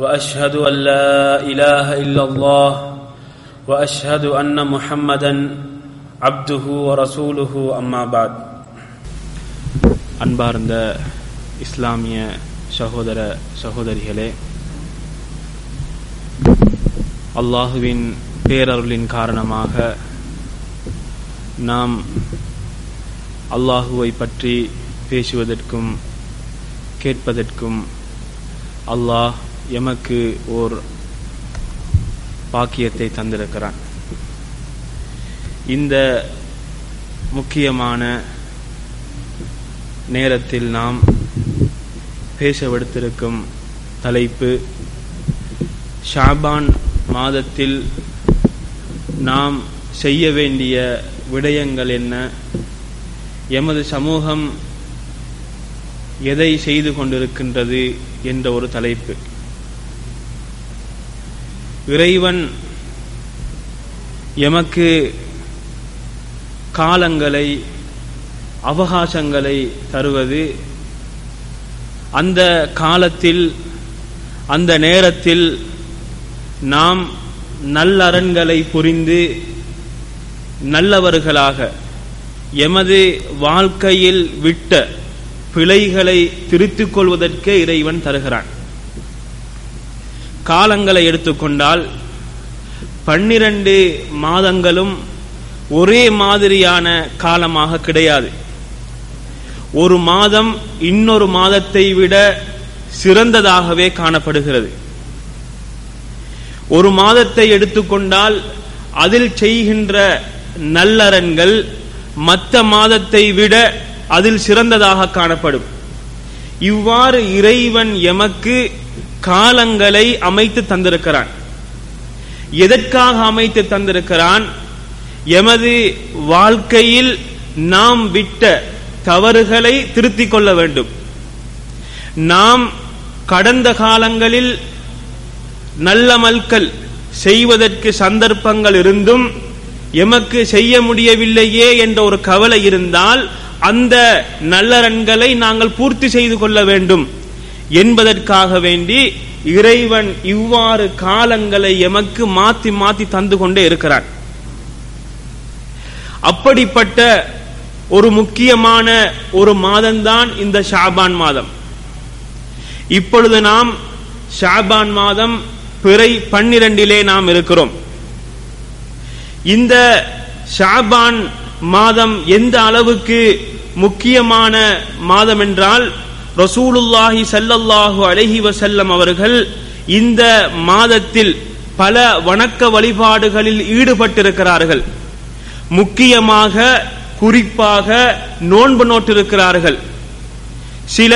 واشهد ان لا اله الا الله واشهد ان محمدا عبده ورسوله اما بعد அன்பார்ந்த இஸ்லாமிய சகோதர சகோதரிகளே அல்லாஹுவின் பேரருளின் காரணமாக நாம் அல்லாஹுவை பற்றி பேசுவதற்கும் கேட்பதற்கும் அல்லாஹ் எமக்கு ஓர் பாக்கியத்தை தந்திருக்கிறான். இந்த முக்கியமான நேரத்தில் நாம் பேசவெடுத்திருக்கும் தலைப்பு ஷாபான் மாதத்தில் நாம் செய்ய வேண்டிய விடயங்கள் என்ன? எமது சமூகம் எதை செய்து கொண்டிருக்கின்றது? என்ற ஒரு தலைப்பு. இறைவன் எமக்கு காலங்களை அவகாசங்களை தருவது. அந்த காலத்தில் அந்த நேரத்தில் நாம் நல்லறன்களை புரிந்து நல்லவர்களாக எமது வாழ்க்கையில் விட்ட பிழைகளை திருத்திக் கொள்வதற்கே இறைவன் தருகிறான். காலங்களை எடுத்துக்கொண்டால் பன்னிரண்டு மாதங்களும் ஒரே மாதிரியான காலமாக கிடையாது. ஒரு மாதம் இன்னொரு மாதத்தை விட சிறந்ததாகவே காணப்படுகிறது. ஒரு மாதத்தை எடுத்துக்கொண்டால் அதில் செய்கின்ற நல்லறன்கள் மற்ற மாதத்தை விட அதில் சிறந்ததாக காணப்படும். இவ்வாறு இறைவன் எமக்கு காலங்களை அமைத்து தந்திருக்கிறான். எதற்காக அமைத்து தந்திருக்கிறான்? எமது வாழ்க்கையில் நாம் விட்ட தவறுகளை திருத்திக் கொள்ள வேண்டும். நாம் கடந்த காலங்களில் நல்ல மல்கள் செய்வதற்கு சந்தர்ப்பங்கள் இருந்தும் எமக்கு செய்ய முடியவில்லையே என்ற ஒரு கவலை இருந்தால் அந்த நல்லரன்களை நாங்கள் பூர்த்தி செய்து கொள்ள வேண்டும். என்பதற்காக வேண்டி இறைவன் இவ்வாறு காலங்களை எமக்கு மாத்தி மாத்தி தந்து கொண்டே இருக்கிறான் அப்படிப்பட்ட ஒரு முக்கியமான ஒரு மாதம்தான் இந்த ஷாபான் மாதம். இப்பொழுது நாம் ஷாபான் மாதம் பிறை பன்னிரண்டிலே நாம் இருக்கிறோம். இந்த ஷாபான் மாதம் எந்த அளவுக்கு முக்கியமான மாதம் என்றால் ரசூலுல்லாஹி சல்லல்லாஹு அலஹி வசல்லம் அவர்கள் இந்த மாதத்தில் பல வணக்க வழிபாடுகளில் ஈடுபட்டிருக்கிறார்கள். முக்கியமாக குறிப்பாக நோன்பு நோட்டிருக்கிறார்கள் சில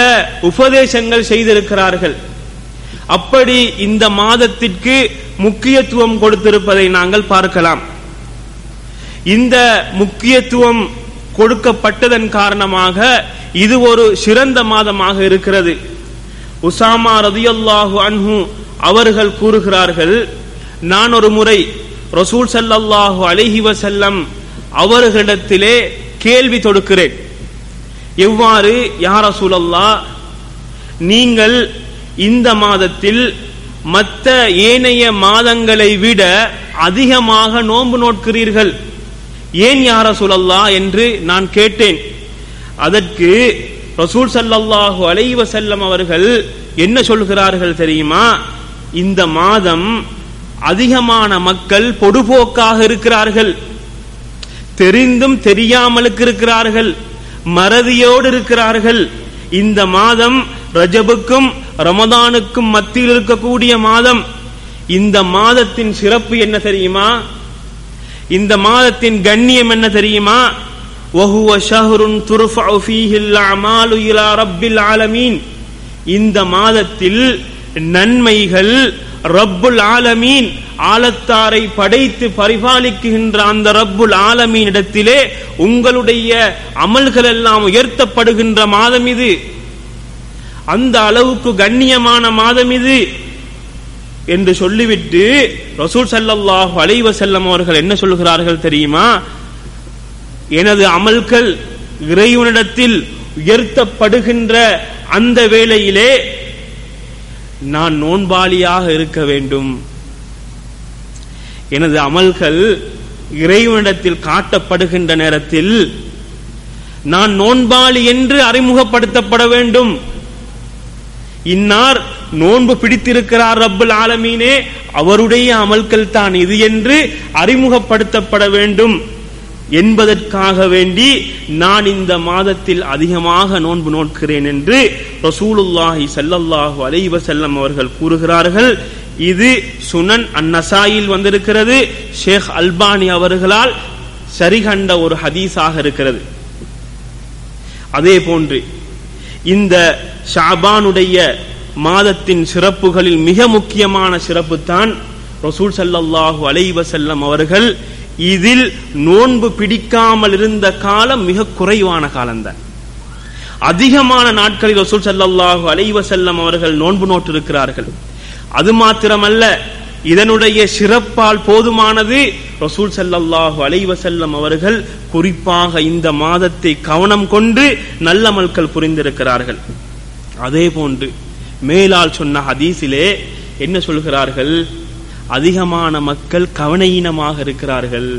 உபதேசங்கள் செய்திருக்கிறார்கள். அப்படி இந்த மாதத்திற்கு முக்கியத்துவம் கொடுத்திருப்பதை நாங்கள் பார்க்கலாம். இந்த முக்கியத்துவம் கொடுக்கப்பட்டதன் காரணமாக இது ஒரு சிறந்த மாதமாக இருக்கிறது. உசாமா ரதியல்லாஹு அன்ஹு அவர்கள் கூறுகிறார்கள் நான் ஒரு முறை ரசூல் சல்லாஹு அலஹி வசல்லம் அவர்களிடத்திலே கேள்வி தொடுக்கிறேன். எவ்வாறு யார் ரசூலல்லா? நீங்கள் இந்த மாதத்தில் மற்ற ஏனைய மாதங்களை விட அதிகமாக நோன்பு நோட்கிறீர்கள் ஏன் யார சொல்லல்லா என்று நான் கேட்டேன். அதற்கு ரசூல் சல்லாஹூ அலைவ செல்லம் அவர்கள் என்ன சொல்கிறார்கள் தெரியுமா? இந்த மாதம் அதிகமான மக்கள் பொடுபோக்காக இருக்கிறார்கள். தெரிந்தும் தெரியாமலுக்கு இருக்கிறார்கள். மறதியோடு இருக்கிறார்கள். இந்த மாதம் ரஜபுக்கும் ரமதானுக்கும் மத்தியில் இருக்கக்கூடிய மாதம். இந்த மாதத்தின் சிறப்பு என்ன தெரியுமா? இந்த மாதத்தின் கண்ணியம் என்ன தெரியுமா? وهو شهر ترفع فيه الأعمال إلى رب العالمين இந்த மாதத்தில் நன்மைகள் ரப்புல் ஆலமீன் ஆலத்தாரை படைத்து பரிபாலிக்குகின்ற அந்த ரப்புல் ஆலமீன் இடத்திலே உங்களுடைய அமல்கள் எல்லாம் உயர்த்தப்படுகின்ற மாதம் இது அந்த அளவுக்கு கண்ணியமான மாதம் இது என்று சொல்லிவிட்டு ரசூல் ஸல்லல்லாஹு அலைஹி வஸல்லம் அவர்கள் என்ன சொல்கிறார்கள் தெரியுமா எனது அமல்கள் இறைவனிடத்தில் உயர்த்தப்படுகின்ற அந்த வேளையிலே நான் நோன்பாளியாக இருக்க வேண்டும். எனது அமல்கள் இறைவனிடத்தில் காட்டப்படுகின்ற நேரத்தில் நான் நோன்பாளி என்று அறிமுகப்படுத்தப்பட வேண்டும். இன்னார் நோன்பு பிடித்திருக்கிறார் ரப்பல் ஆலமீனே அவருடைய அமல்கள் தான் இது என்று அறிமுகப்படுத்தப்பட வேண்டும். என்பதற்காக வேண்டி நான் இந்த மாதத்தில் அதிகமாக நோன்பு நோக்கிறேன் என்று ரசூலுல்லாஹி சல்லல்லாஹு அலைவ செல்லம் அவர்கள் கூறுகிறார்கள். இது சுனன் அந்நசாயில் வந்திருக்கிறது. ஷேக் அல்பானி அவர்களால் சரிகண்ட ஒரு ஹதீஸாக இருக்கிறது. அதே போன்று இந்த ஷாபானுடைய மாதத்தின் சிறப்புகளில் மிக முக்கியமான சிறப்பு தான் ரசூல் சல்லாஹூ அலைவசல்லம் அவர்கள் இதில் நோன்பு பிடிக்காமல் இருந்த காலம் மிக குறைவான காலம்தான். அதிகமான நாட்களில் ரசூல் செல்லல்லாஹு அலைவ வஸல்லம் அவர்கள் நோன்பு நோட்டு இருக்கிறார்கள் அது மாத்திரமல்ல இதனுடைய சிறப்பால் போதுமானது ரசூல் செல்லல்லாஹு அலைவ வஸல்லம் அவர்கள் குறிப்பாக இந்த மாதத்தை கவனம் கொண்டு நல்லமல்கள் புரிந்திருக்கிறார்கள். அதே போன்று மேலால் சொன்ன ஹதீஸிலே என்ன சொல்கிறார்கள்? அதிகமான மக்கள் கவனையினமாக இருக்கிறார்கள்.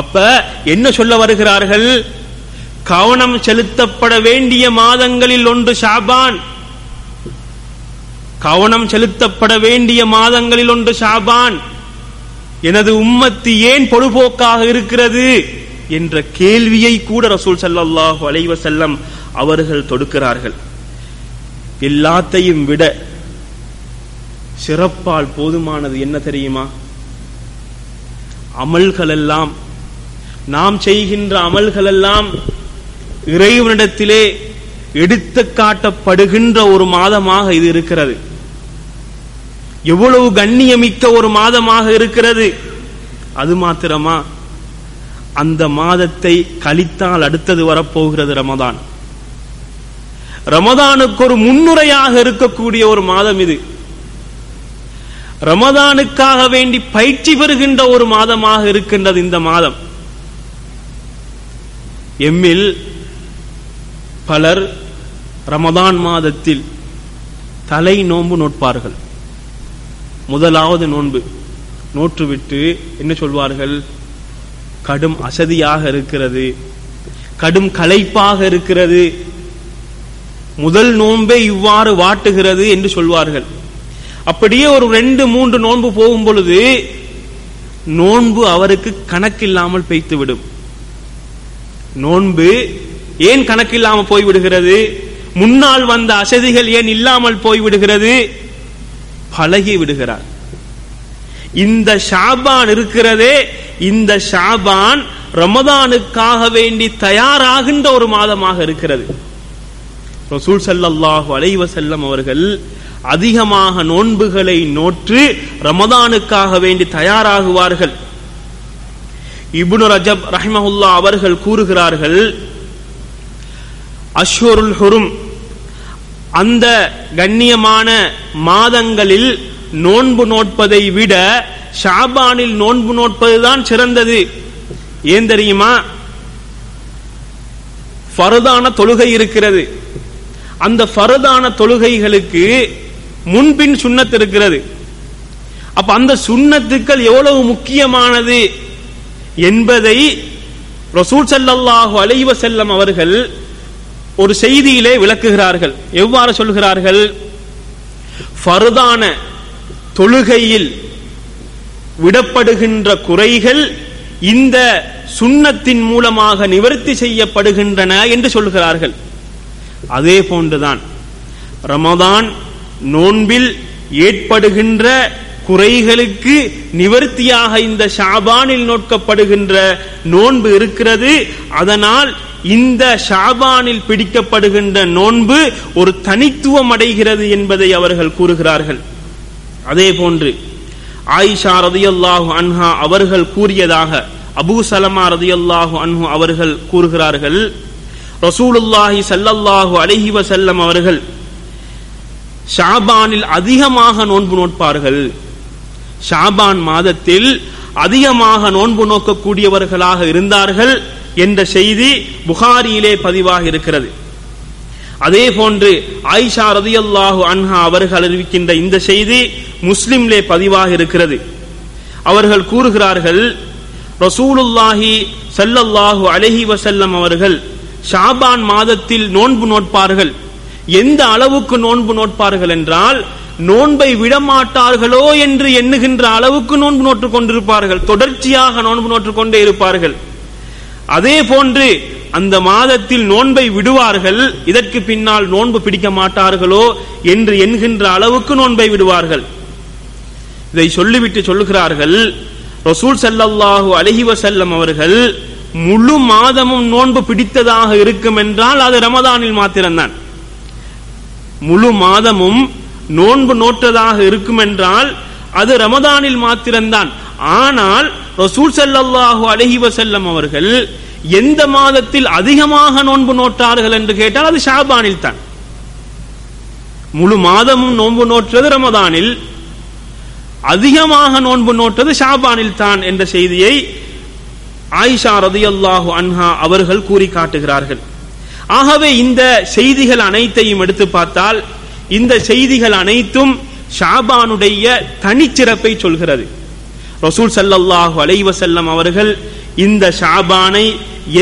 அப்ப என்ன சொல்ல வருகிறார்கள்? கவனம் செலுத்தப்பட வேண்டிய மாதங்களில் ஒன்று ஷாபான். கவனம் செலுத்தப்பட வேண்டிய மாதங்களில் ஒன்று ஷாபான். எனது உம்மத்து ஏன் பொழுபோக்காக இருக்கிறது? என்ற கேள்வியை கூட ரசூல் சல்லாஹூ அலைவசல்லம் அவர்கள் தொடுக்கிறார்கள். எல்லாத்தையும் விட சிறப்பால் போதுமானது என்ன தெரியுமா? அமல்கள் எல்லாம் நாம் செய்கின்ற அமல்கள் எல்லாம் இறைவனிடத்திலே எடுத்து காட்டப்படுகின்ற ஒரு மாதமாக இது இருக்கிறது. எவ்வளவு கண்ணியமிக்க ஒரு மாதமாக இருக்கிறது. அது மாத்திரமா அந்த மாதத்தை கழித்தால் அடுத்தது வரப்போகிறது ரமதான். ரமதானுக்கு ஒரு முன்னுரையாக இருக்கக்கூடிய ஒரு மாதம் இது. ரமதானுக்காக வேண்டி பயிற்சி பெறுகின்ற ஒரு மாதமாக இருக்கின்றது இந்த மாதம். எம்மில் பலர் ரமதான் மாதத்தில் தலை நோன்பு நோட்பார்கள். முதலாவது நோன்பு. நோற்றுவிட்டு என்ன சொல்வார்கள்? கடும் அசதியாக இருக்கிறது. கடும் களைப்பாக இருக்கிறது. முதல் நோன்பே இவ்வாறு வாட்டுகிறது என்று சொல்வார்கள். அப்படியே ஒரு ரெண்டு மூன்று நோன்பு போகும் பொழுது நோன்பு அவருக்கு கணக்கில்லாமல் பெய்த்துவிடும். நோன்பு ஏன் கணக்கில்லாமல் போய்விடுகிறது? முன்னால் வந்த அசதிகள் ஏன் இல்லாமல் போய்விடுகிறது? பழகி விடுகிறார். இந்த ஷாபான் இருக்கிறதே இந்த ஷாபான் ரமதானுக்காக வேண்டி தயாராகின்ற ஒரு மாதமாக இருக்கிறது. ரசூல் ஸல்லல்லாஹு அலைஹி அவர்கள் அதிகமாக நோன்புகளை நோற்று ரமதானுக்காக வேண்டி தயாராகுவார்கள். இபுனு ரஜப் ரஹிமஹுல்லா அவர்கள் கூறுகிறார்கள் அஷ்வருல் ஹுரும் அந்த கண்ணியமான மாதங்களில் நோன்பு நோட்பதை விட ஷாபானில் நோன்பு நோட்பதுதான் சிறந்தது. ஏன் தெரியுமா? ஃபருதான தொழுகை இருக்கிறது. அந்த ஃபருதான தொழுகைகளுக்கு முன்பின் சுண்ணத் இருக்கிறது. அப்ப அந்த சுண்ணத்துக்கள் எவ்வளவு முக்கியமானது என்பதை ரசூல் சல்லாஹு அலைவ செல்லம் அவர்கள் ஒரு செய்தியிலே விளக்குகிறார்கள். எவ்வாறு சொல்கிறார்கள்? ஃபருதான தொழுகையில் விடப்படுகின்ற குறைகள் இந்த சுண்ணத்தின் மூலமாக நிவர்த்தி செய்யப்படுகின்றன என்று சொல்கிறார்கள். அதே போன்றுதான் ரமதான் நோன்பில் ஏற்படுகின்ற குறைகளுக்கு நிவர்த்தியாக இந்த ஷாபானில் நோட்கப்படுகின்ற நோன்பு இருக்கிறது. அதனால் இந்த ஷாபானில் பிடிக்கப்படுகின்ற நோன்பு ஒரு தனித்துவம் அடைகிறது என்பதை அவர்கள் கூறுகிறார்கள். அதே போன்று ஆயிஷா ரதியல்லாஹு அன்ஹா அவர்கள் கூறியதாக அபு சலமா ரதியல்லாஹு அன்ஹு அவர்கள் கூறுகிறார்கள் ரசூலுல்லாஹி சல்லல்லாஹு அலஹி வசல்லம் அவர்கள் ஷாபானில் அதிகமாக நோன்பு நோட்பார்கள். ஷாபான் மாதத்தில் அதிகமாக நோன்பு நோக்கக்கூடியவர்களாக இருந்தார்கள் என்ற செய்தி புகாரியிலே பதிவாக இருக்கிறது. அதே போன்று ஆயிஷா ரதியல்லாஹு அன்ஹா அவர்கள் அறிவிக்கின்ற இந்த செய்தி முஸ்லிம்லே பதிவாக இருக்கிறது. அவர்கள் கூறுகிறார்கள் ரசூலுல்லாஹி சல்லல்லாஹு அலஹி வசல்லம் அவர்கள் ஷாபான் மாதத்தில் நோன்பு நோட்பார்கள். எந்த அளவுக்கு நோன்பு நோட்பார்கள் என்றால் நோன்பை விடமாட்டார்களோ என்று எண்ணுகின்ற அளவுக்கு நோன்பு நோற்று கொண்டிருப்பார்கள். தொடர்ச்சியாக நோன்பு நோற்று கொண்டே இருப்பார்கள். அதே போன்று அந்த மாதத்தில் நோன்பை விடுவார்கள். இதற்கு பின்னால் நோன்பு பிடிக்க மாட்டார்களோ என்று என்கின்ற அளவுக்கு நோன்பை விடுவார்கள். இதை சொல்லிவிட்டு சொல்லுகிறார்கள் ரசூல் ஸல்லல்லாஹு அலஹி வசல்லம் அவர்கள் முழு மாதமும் நோன்பு பிடித்ததாக இருக்கும் என்றால் அது ரமதானில் மாத்திரம்தான். முழு மாதமும் நோன்பு நோற்றதாக இருக்கும் என்றால் அது ரமதானில் மாத்திரம்தான். ஆனால் ரசூல் ஸல்லல்லாஹு அலைஹி வஸல்லம் அவர்கள் எந்த மாதத்தில் அதிகமாக நோன்பு நோட்டார்கள் என்று கேட்டால் அது ஷாபானில் தான். முழு மாதமும் நோன்பு நோற்றது ரமதானில் அதிகமாக நோன்பு நோட்டது ஷாபானில் தான் என்ற செய்தியை ஆயிஷா ரதியல்லாஹு அன்ஹா அவர்கள் கூறி காட்டுகிறார்கள் ஆகவே இந்த செய்திகள் அனைத்தையும் எடுத்து பார்த்தால் இந்த செய்திகள் அனைத்தும் ஷாபானுடைய தனிச்சிறப்பை சொல்கிறது. ரசூல் சல்லாஹு அலைஹி செல்லம் அவர்கள் இந்த ஷாபானை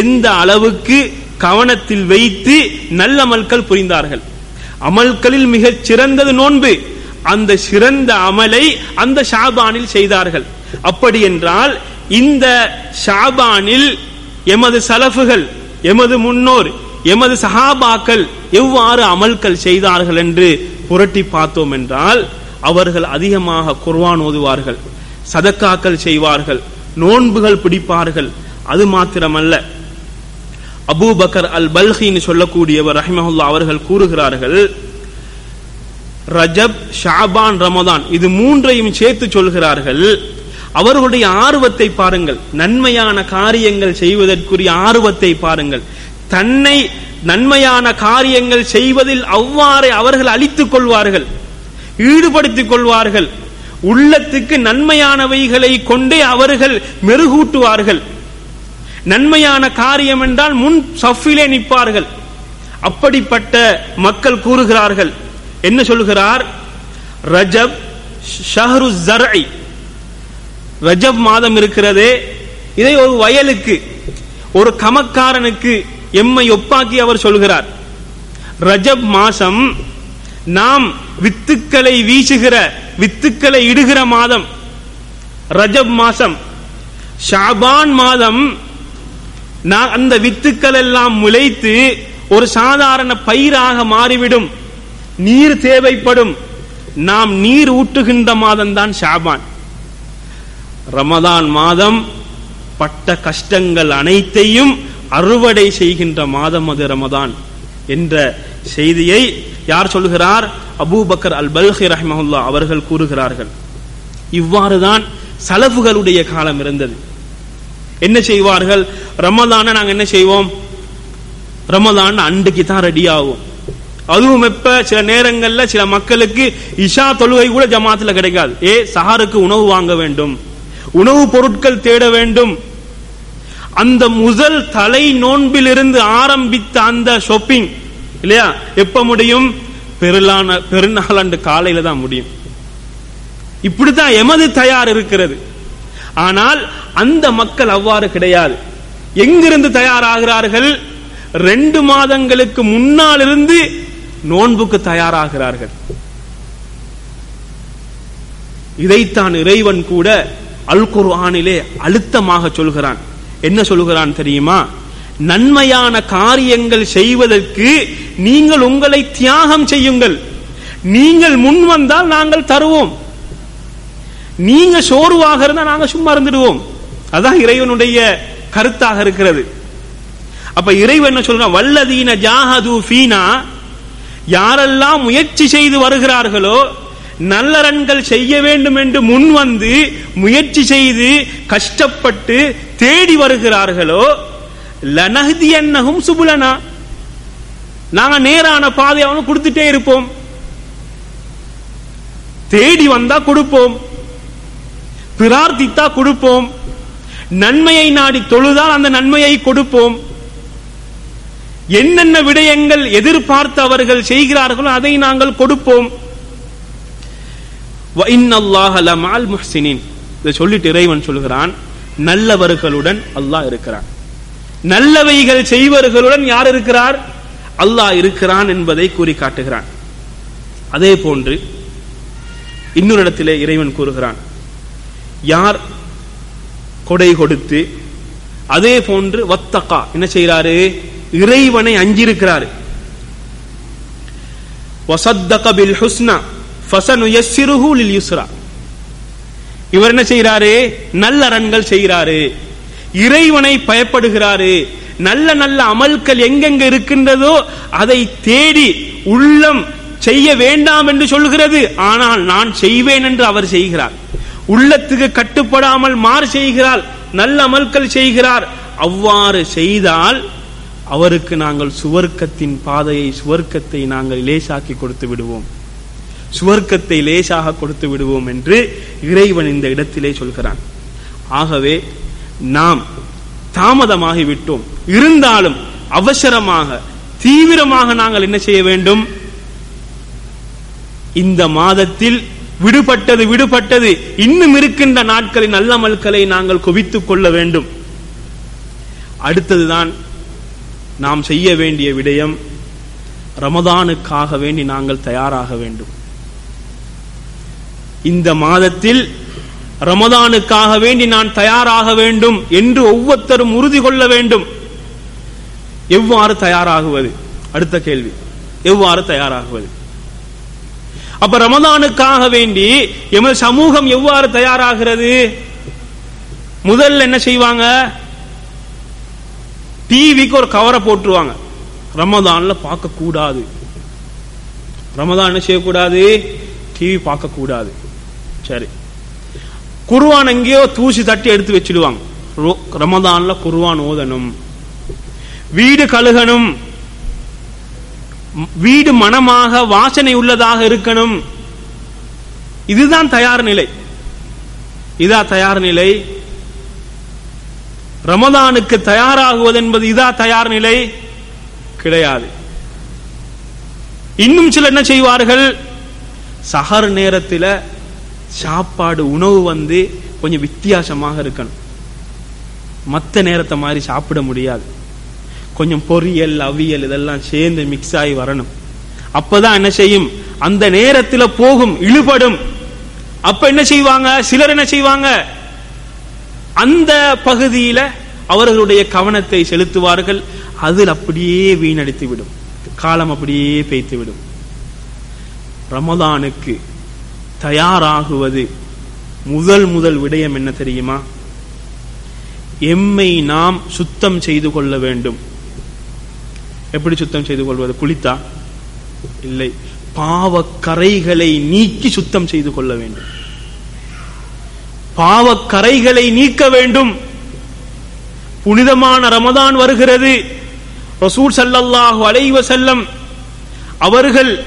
எந்த அளவுக்கு கவனத்தில் வைத்து நல்ல அமல்கள் புரிந்தார்கள். அமல்களில் மிகச் சிறந்தது நோன்பு. அந்த சிறந்த அமலை அந்த ஷாபானில் செய்தார்கள். அப்படி என்றால் இந்த ஷாபானில் எமது சலஃபுகள் எமது முன்னோர் எமது சஹாபாக்கள் எவ்வாறு அமல்கள் செய்தார்கள் என்று புரட்டி பார்த்தோம் என்றால் அவர்கள் அதிகமாக குர்வான் ஓதுவார்கள் சதக்காக்கள் செய்வார்கள் நோன்புகள் பிடிப்பார்கள். அது மாத்திரமல்ல. அபூபக்கர் அல் பல்ஹின்னு சொல்லக்கூடியவர் ரஹிமஹுல்லா அவர்கள் கூறுகிறார்கள் ரஜப் ஷாபான் ரமதான் இது மூன்றையும் சேர்த்து சொல்கிறார்கள் அவர்களுடைய ஆர்வத்தை பாருங்கள் நன்மையான காரியங்கள் செய்வதற்குரிய ஆர்வத்தை பாருங்கள். தன்னை நன்மையான காரியங்கள் செய்வதில் அவ்வாறு அவர்கள் அழித்துக் கொள்வார்கள் ஈடுபடுத்திக் கொள்வார்கள். உள்ளத்துக்கு நன்மையானவைகளை கொண்டே அவர்கள் மெருகூட்டுவார்கள். நன்மையான காரியம் என்றால் முன் சஃபிலே நிற்பார்கள். அப்படிப்பட்ட மக்கள் கூறுகிறார்கள். என்ன சொல்கிறார்? ரஜப் ஷஹரு ஜர்ஐ ரஜப் மாதம் இருக்கிறதே. இதை ஒரு வயலுக்கு ஒரு கமக்காரனுக்கு எம்மை ஒப்பாக்கி அவர் சொல்கிறார். ரஜப் மாசம் நாம் வித்துக்களை வீசுகிற வித்துக்களை இடுகிற மாதம் ரஜப் மாசம். ஷாபான் மாதம் நான் அந்த வித்துக்கள் எல்லாம் முளைத்து ஒரு சாதாரண பயிராக மாறிவிடும். நீர் தேவைப்படும். நாம் நீர் ஊட்டுகின்ற மாதம் தான் ஷாபான். ரமதான் மாதம் பட்ட கஷ்டங்கள் அனைத்தையும் அறுவடை செய்கின்ற மாதம் அது ரமதான் என்ற செய்தியை யார் சொல்கிறார்? அபூபக்கர் அல் பல்ஹி ரஹ்மஹுல்லா அவர்கள் கூறுகிறார்கள். இவ்வாறுதான் சலஃபுகளுடைய காலம் இருந்தது. என்ன செய்வார்கள்? ரமதான நாங்க என்ன செய்வோம்? ரமதான் அன்றைக்கு தான் ரெடி ஆகும். அதுவும் எப்ப? சில நேரங்கள்ல சில மக்களுக்கு இஷா தொழுகை கூட ஜமாத்துல கிடைக்காது. ஏ சஹாருக்கு உணவு வாங்க வேண்டும். உணவு பொருட்கள் தேட வேண்டும். அந்த முதல் தலை நோன்பிலிருந்து ஆரம்பித்த அந்த ஷாப்பிங் இல்லையா? எப்ப முடியும்? பெருளான பெருநாளாண்டு காலையில தான் முடியும். இப்படித்தான் எமது தயார் இருக்கிறது. ஆனால் அந்த மக்கள் அவ்வாறு கிடையாது. எங்கிருந்து தயாராகிறார்கள்? ரெண்டு மாதங்களுக்கு முன்னால் இருந்து நோன்புக்கு தயாராகிறார்கள். இதைத்தான் இறைவன் கூட அல் குர்ஆனிலே அழுத்தமாக சொல்கிறான். என்ன சொல்லுகிறான் தெரியுமா? நன்மையான காரியங்கள் செய்வதற்கு நீங்கள் உங்களை தியாகம் செய்யுங்கள். நீங்கள் முன் வந்தால் நாங்கள் தருவோம். நீங்க சோர்வாக இருந்தா நாங்க சும்மா இருந்துடுவோம். அதான் இறைவனுடைய கருத்தாக இருக்கிறது. அப்ப இறைவன் என்ன சொல்றான்? வல்லதீன ஜாஹது ஃபீனா யாரெல்லாம் முயற்சி செய்து வருகிறார்களோ நல்லறன்கள் செய்ய வேண்டும் என்று முன் வந்து முயற்சி செய்து கஷ்டப்பட்டு தேடி வருகிறார்களோ லனஹதி என்னகும் சுபுலனா. நாங்க நேரான பாதை அவங்க கொடுத்துட்டே இருப்போம். தேடி வந்தா கொடுப்போம். பிரார்த்தித்தா கொடுப்போம். நன்மையை நாடி தொழுதால் அந்த நன்மையை கொடுப்போம். என்னென்ன விடயங்கள் எதிர்பார்த்து அவர்கள் செய்கிறார்களோ அதை நாங்கள் கொடுப்போம். இதை சொல்லிட்டு இறைவன் சொல்கிறான் நல்லவர்களுடன் அல்லாஹ் இருக்கிறான். நல்லவைகள் செய்வர்களுடன் யார் இருக்கிறார்? அல்லாஹ் இருக்கிறான் என்பதை கூறி காட்டுகிறான் அதே போன்று இன்னொரு இடத்திலே இறைவன் கூறுகிறான் யார் கொடை கொடுத்து அதே போன்று வத்தக்கா என்ன செய்யறாரு இறைவனை அஞ்சிருக்கிறாரு வசத்தக பில் ஹுஸ்னா யுஸ்ரா. இவர் என்ன செய்யறாரு நல்லறன்கள் செய்கிறாரு. இறைவனை பயப்படுகிறாரு. நல்ல நல்ல அமல்கள் எங்கெங்க இருக்கின்றதோ அதை தேடி உள்ளம் செய்ய வேண்டாம் என்று சொல்கிறது ஆனால் நான் செய்வேன் என்று அவர் செய்கிறார். உள்ளத்துக்கு கட்டுப்படாமல் மாறு செய்கிறார். நல்ல அமல்கள் செய்கிறார். அவ்வாறு செய்தால் அவருக்கு நாங்கள் சுவர்க்கத்தின் பாதையை சுவர்க்கத்தை நாங்கள் லேசாக்கி கொடுத்து விடுவோம். சுவர்க்கத்தை லேசாக கொடுத்து விடுவோம் என்று இறைவன் இந்த இடத்திலே சொல்கிறான். ஆகவே நாம் தாமதமாகிவிட்டோம். இருந்தாலும் அவசரமாக தீவிரமாக நாங்கள் என்ன செய்ய வேண்டும்? இந்த மாதத்தில் விடுபட்டது விடுபட்டது. இன்னும் இருக்கின்ற நாட்களின் நல்ல மல்களை நாங்கள் குவித்துக் கொள்ள வேண்டும். அடுத்ததுதான் நாம் செய்ய வேண்டிய விடயம் ரமதானுக்காக வேண்டி நாங்கள் தயாராக வேண்டும். இந்த மாதத்தில் ரமதானுக்காக வேண்டி நான் தயாராக வேண்டும் என்று ஒவ்வொருத்தரும் உறுதி கொள்ள வேண்டும். எவ்வாறு தயாராகுவது? அடுத்த கேள்வி. எவ்வாறு தயாராகுவது? அப்ப ரமதானுக்காக வேண்டி எமது சமூகம் எவ்வாறு தயாராகிறது? முதல்ல என்ன செய்வாங்க? டிவிக்கு ஒரு கவரை போட்டுருவாங்க. ரமதான்ல பார்க்க கூடாது ரமதான் என்ன செய்யக்கூடாது? டிவி பார்க்க கூடாது சரி. குருவான் எங்கேயோ தூசி தட்டி எடுத்து வச்சிடுவாங்க. ரமதான்ல குருவான் ஓதணும். வீடு கழுகணும். வீடு மனமாக வாசனை உள்ளதாக இருக்கணும். இதுதான் தயார் நிலை. இதா தயார் நிலை. ரமதானுக்கு தயாராகுவது என்பது இதா தயார் நிலை? கிடையாது. இன்னும் சில என்ன செய்வார்கள்? சஹர் நேரத்தில் சாப்பாடு உணவு வந்து கொஞ்சம் வித்தியாசமாக இருக்கணும். மற்ற நேரத்தை மாதிரி சாப்பிட முடியாது. கொஞ்சம் பொரியல் அவியல் இதெல்லாம் சேர்ந்து மிக்ஸ் ஆகி வரணும். அப்பதான் என்ன செய்யும்? அந்த நேரத்தில் போகும் இழுபடும். அப்ப என்ன செய்வாங்க? சிலர் என்ன செய்வாங்க? அந்த பகுதியில அவர்களுடைய கவனத்தை செலுத்துவார்கள். அதில் அப்படியே வீணடித்து விடும் காலம் அப்படியே பெய்த்து விடும் ரமதானுக்கு தயாராகுவது. முதல் முதல் விடயம் என்ன தெரியுமா? எம்மை நாம் சுத்தம் செய்து கொள்ள வேண்டும். எப்படி சுத்தம் செய்து கொள்வது? குளித்தா? இல்லை. பாவக்கரைகளை நீக்கி சுத்தம் செய்து கொள்ள வேண்டும். பாவக்கரைகளை நீக்க வேண்டும். புனிதமான ரமதான் வருகிறது. ரசூல் சல்லாஹு அலைவசல்லம் அவர்கள்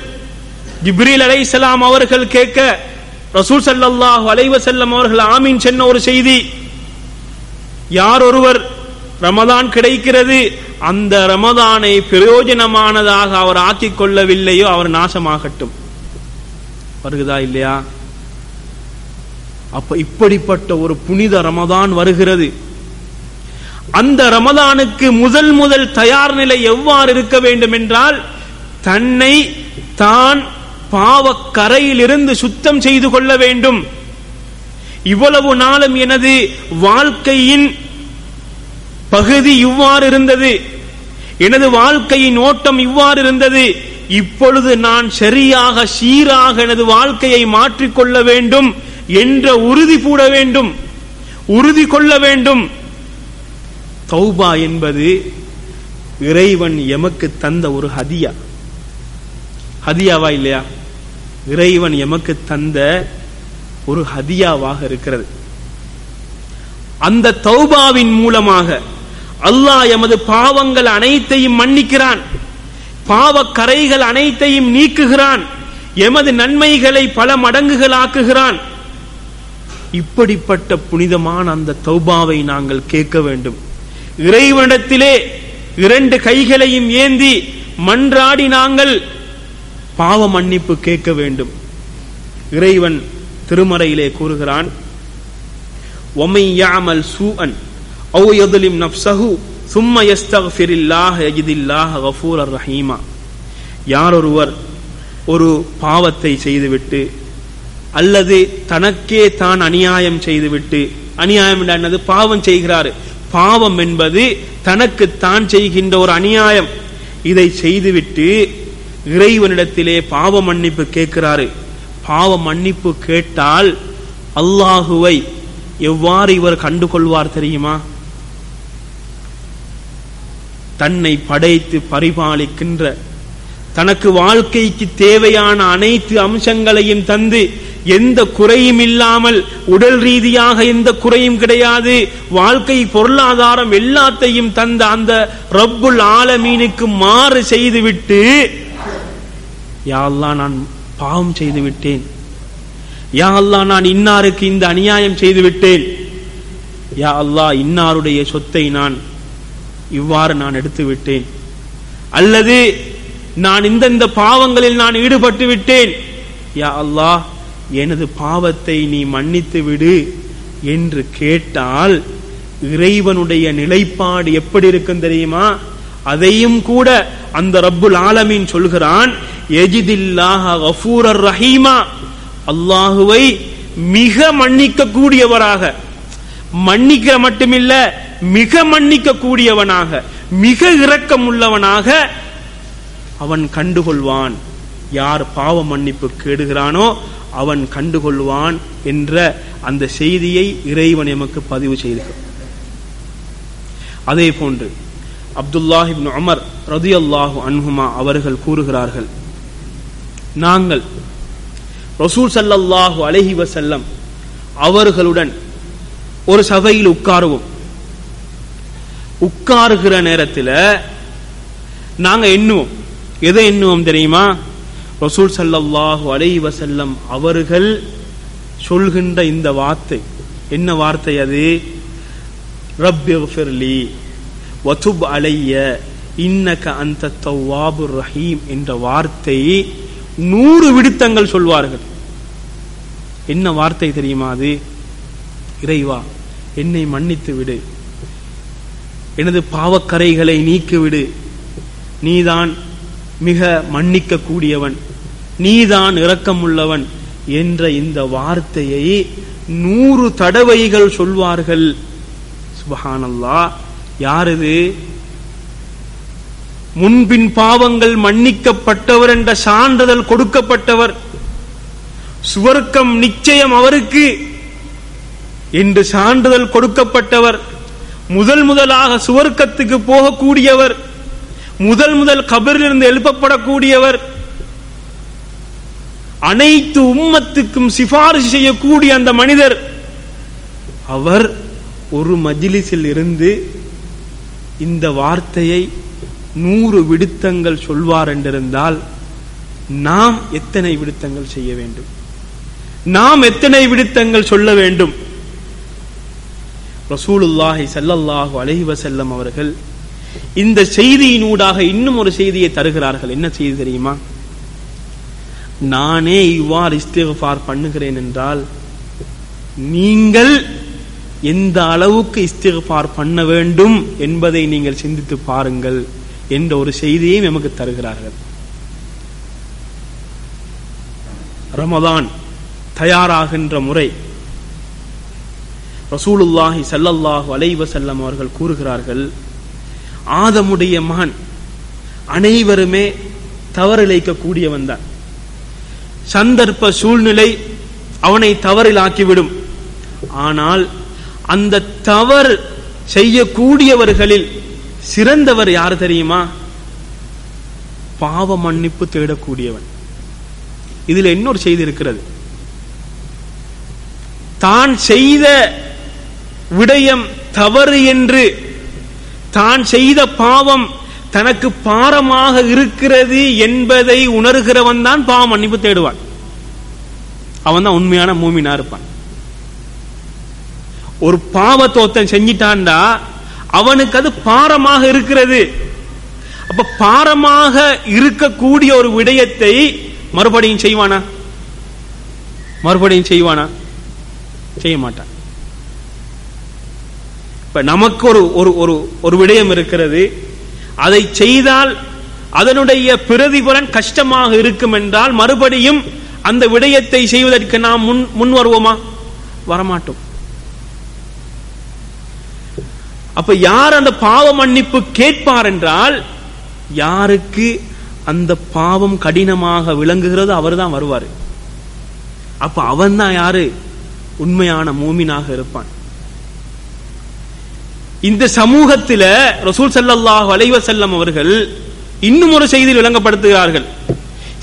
ஜிப்ரீல் அலைஹிஸ்ஸலாம் அவர்கள் கேட்க ரசூல் ஸல்லல்லாஹு அலைவ செல்லம் அவர்கள் ஆமீன் சென்ன ஒரு செய்தி. யார் ஒருவர் ரமதான் கிடைக்கிறது அந்த ரமதானை பிரயோஜனமானதாக அவர் ஆக்கிக் கொள்ளவில்லையோ அவர் நாசமாகட்டும். வருகுதா இல்லையா? அப்ப இப்படிப்பட்ட ஒரு புனித ரமதான் வருகிறது. அந்த ரமதானுக்கு முதல் முதல் தயார் நிலை எவ்வாறு இருக்க வேண்டும் என்றால் தன்னை தான் பாவக்கரையிலிருந்து சுத்தம் செய்து கொள்ள வேண்டும். இவ்வளவு நாளும் எனது வாழ்க்கையின் பகுதி இவ்வாறு இருந்தது. எனது வாழ்க்கையின் ஓட்டம் இவ்வாறு இருந்தது. இப்பொழுது நான் சரியாக சீராக எனது வாழ்க்கையை மாற்றிக்கொள்ள வேண்டும் என்ற உறுதி கூட வேண்டும். உறுதி கொள்ள வேண்டும். தௌபா என்பது இறைவன் எமக்கு தந்த ஒரு ஹதியா. ஹதியாவா இல்லையா? இறைவன் எமக்கு தந்த ஒரு ஹதியாவாக இருக்கிறது. அந்த தௌபாவின் மூலமாக அல்லாஹ் எமது பாவங்கள் அனைத்தையும் மன்னிக்கிறான். பாவ கரைகள் அனைத்தையும் நீக்குகிறான். எமது நன்மைகளை பல மடங்குகளாக்குகிறான். இப்படிப்பட்ட புனிதமான அந்த தௌபாவை நாங்கள் கேட்க வேண்டும். இறைவனிடத்திலே இரண்டு கைகளையும் ஏந்தி மன்றாடி நாங்கள் பாவ மன்னிப்பு கேட்க வேண்டும். இறைவன் திருமறையிலே கூறுகிறான் யாரொருவர் ஒரு பாவத்தை செய்துவிட்டு அல்லது தனக்கே தான் அநியாயம் செய்துவிட்டு அநியாயம் என்னது பாவம் செய்கிறாரு. பாவம் என்பது தனக்கு தான் செய்கின்ற ஒரு அநியாயம். இதை செய்துவிட்டு இறைவனிடத்திலே பாவ மன்னிப்பு கேட்கிறாரு. பாவ மன்னிப்பு கேட்டால் அல்லாஹுவை எவ்வாறு இவர் கண்டுகொள்வார் தெரியுமா? தன்னை படைத்து பரிபாலிக்கின்ற தனக்கு வாழ்க்கைக்கு தேவையான அனைத்து அம்சங்களையும் தந்து எந்த குறையும் இல்லாமல் உடல் ரீதியாக எந்த குறையும் கிடையாது வாழ்க்கை பொருளாதாரம் எல்லாத்தையும் தந்த அந்த ரப்புல் ஆலமீனுக்கு மாறு செய்துவிட்டு யா அல்லா நான் பாவம் செய்து விட்டேன். யா அல்லா நான் இன்னாருக்கு இந்த அநியாயம் செய்து விட்டேன். யா அல்லாஹ் இன்னாருடைய சொத்தை நான் இவ்வாறு நான் எடுத்து விட்டேன். அல்லது நான் இந்த இந்த பாவங்களில் நான் ஈடுபட்டு விட்டேன். யா அல்லாஹ் எனது பாவத்தை நீ மன்னித்து விடு என்று கேட்டால் இறைவனுடைய நிலைப்பாடு எப்படி இருக்கும் தெரியுமா? அதையும் கூட அந்த ரப்புல் ஆலமீன் சொல்கிறான் எஜிதில்லாஹ கஃபூரர் ரஹீமா. அல்லாஹுவை மிக மன்னிக்க கூடியவராக மன்னிக்க மட்டுமில்ல மிக மன்னிக்க கூடியவனாக மிக இரக்கம் உள்ளவனாக அவன் கண்டுகொள்வான். யார் பாவ மன்னிப்பு கேடுகிறானோ அவன் கண்டுகொள்வான் என்ற அந்த செய்தியை இறைவன் எமக்கு பதிவு செய்கிறார் அதே போன்று அப்துல்லாஹிப்னு உமர் ரதியல்லாஹு அன்ஹுமா அவர்கள் கூறுகிறார்கள். நாங்கள் ரசூல் சல்லல்லாஹு அலஹி வசல்லம் அவர்களுடன் ஒரு சபையில் உட்காருவோம். உட்காருகிற நேரத்தில் நாங்க எண்ணுவோம். எதை எண்ணுவோம் தெரியுமா? ரசூல் சல்லாஹு அலைஹி வசல்லம் அவர்கள் சொல்கின்ற இந்த வார்த்தை. என்ன வார்த்தை அது? ரப்பிஃபிர்லி வதுப் அலைய இன்னக அந்த தவாபு ரஹீம் என்ற வார்த்தை நூறு விடுத்தங்கள் சொல்வார்கள். என்ன வார்த்தை தெரியுமா அது? இறைவா என்னை மன்னித்து விடு. எனது பாவக்கரைகளை நீக்கிவிடு நீதான் மிக மன்னிக்க கூடியவன் நீதான் இரக்கமுள்ளவன் என்ற இந்த வார்த்தையை நூறு தடவைகள் சொல்வார்கள். சுபஹானல்லா யார் இது முன்பின் பாவங்கள் மன்னிக்கப்பட்டவர் என்ற சான்றிதழ் கொடுக்கப்பட்டவர். சுவர்க்கம் நிச்சயம் அவருக்கு என்று சான்றிதழ் கொடுக்கப்பட்டவர். முதல் முதலாக சுவர்க்கத்துக்கு போகக்கூடியவர். முதல் முதல் கபரிலிருந்து எழுப்பப்படக்கூடியவர். அனைத்து உம்மத்துக்கும் சிபாரிசு செய்யக்கூடிய அந்த மனிதர். அவர் ஒரு மஜிலிஸில் இருந்து இந்த வார்த்தையை நூறு விடுத்தங்கள் சொல்வார் என்றிருந்தால் நாம் எத்தனை விடுத்தங்கள் செய்ய வேண்டும்? நாம் எத்தனை விடுத்தங்கள் சொல்ல வேண்டும்? ரசூலுல்லாஹி சல்லல்லாஹு அலஹி வசல்லம் அவர்கள் இந்த செய்தியினூடாக இன்னும் ஒரு செய்தியை தருகிறார்கள். என்ன செய்தி தெரியுமா? நானே இவ்வாறு இஸ்திஃபார் பண்ணுகிறேன் என்றால் நீங்கள் எந்த அளவுக்கு இஸ்திஃபார் பண்ண வேண்டும் என்பதை நீங்கள் சிந்தித்து பாருங்கள் என்ற ஒரு செய்தியையும் நமக்கு தருகிறார்கள். ரமதான் தயாராகின்ற முறை ரசூலுல்லாஹி சல்லல்லாஹு அலைவசல்லம் அவர்கள் கூறுகிறார்கள் ஆதமுடைய மகன் அனைவருமே தவறிழைக்க கூடியவன் தான். சந்தர்ப்ப சூழ்நிலை அவனை தவறிலாக்கிவிடும் ஆனால் அந்த தவறு செய்யக்கூடியவர்களில் சிறந்தவர் யார் தெரியுமா? பாவ மன்னிப்பு தேடக்கூடியவன். இதுல இன்னொரு செய்தி இருக்கிறது. தான் செய்த விடயம் தவறு என்று தான் செய்த பாவம் தனக்கு பாரமாக இருக்கிறது என்பதை உணர்கிறவன் தான் பாவ மன்னிப்பு தேடுவான். அவன் தான் உண்மையான மூமினா இருப்பான். ஒரு பாவத்தோத்தன் செஞ்சிட்டான்டா அவனுக்கு அது பாரமாக இருக்கிறது. அப்ப பாரமாக இருக்கக்கூடிய ஒரு விடயத்தை மறுபடியும் செய்வானா? மறுபடியும் செய்வானா? செய்ய மாட்டான். இப்ப நமக்கு ஒரு ஒரு ஒரு ஒரு விடயம் இருக்கிறது. அதை செய்தால் அதனுடைய பிரதிபலன் கஷ்டமாக இருக்கும் என்றால் மறுபடியும் அந்த விடயத்தை செய்வதற்கு நாம் முன் முன் வருவோமா வரமாட்டோம். அப்ப யார் அந்த பாவ மன்னிப்பு கேட்பார் என்றால் யாருக்கு அந்த பாவம் கடினமாக விளங்குகிறதோ அவர் தான் வருவார். அப்ப அவன் தான் யாரு? உண்மையான மூமினாக இருப்பான். இந்த சமூகத்தில் ரசூல் சல்லாஹ் அலைஹி செல்லம் அவர்கள் இன்னும் ஒரு செய்தியில் விளங்கப்படுத்துகிறார்கள்.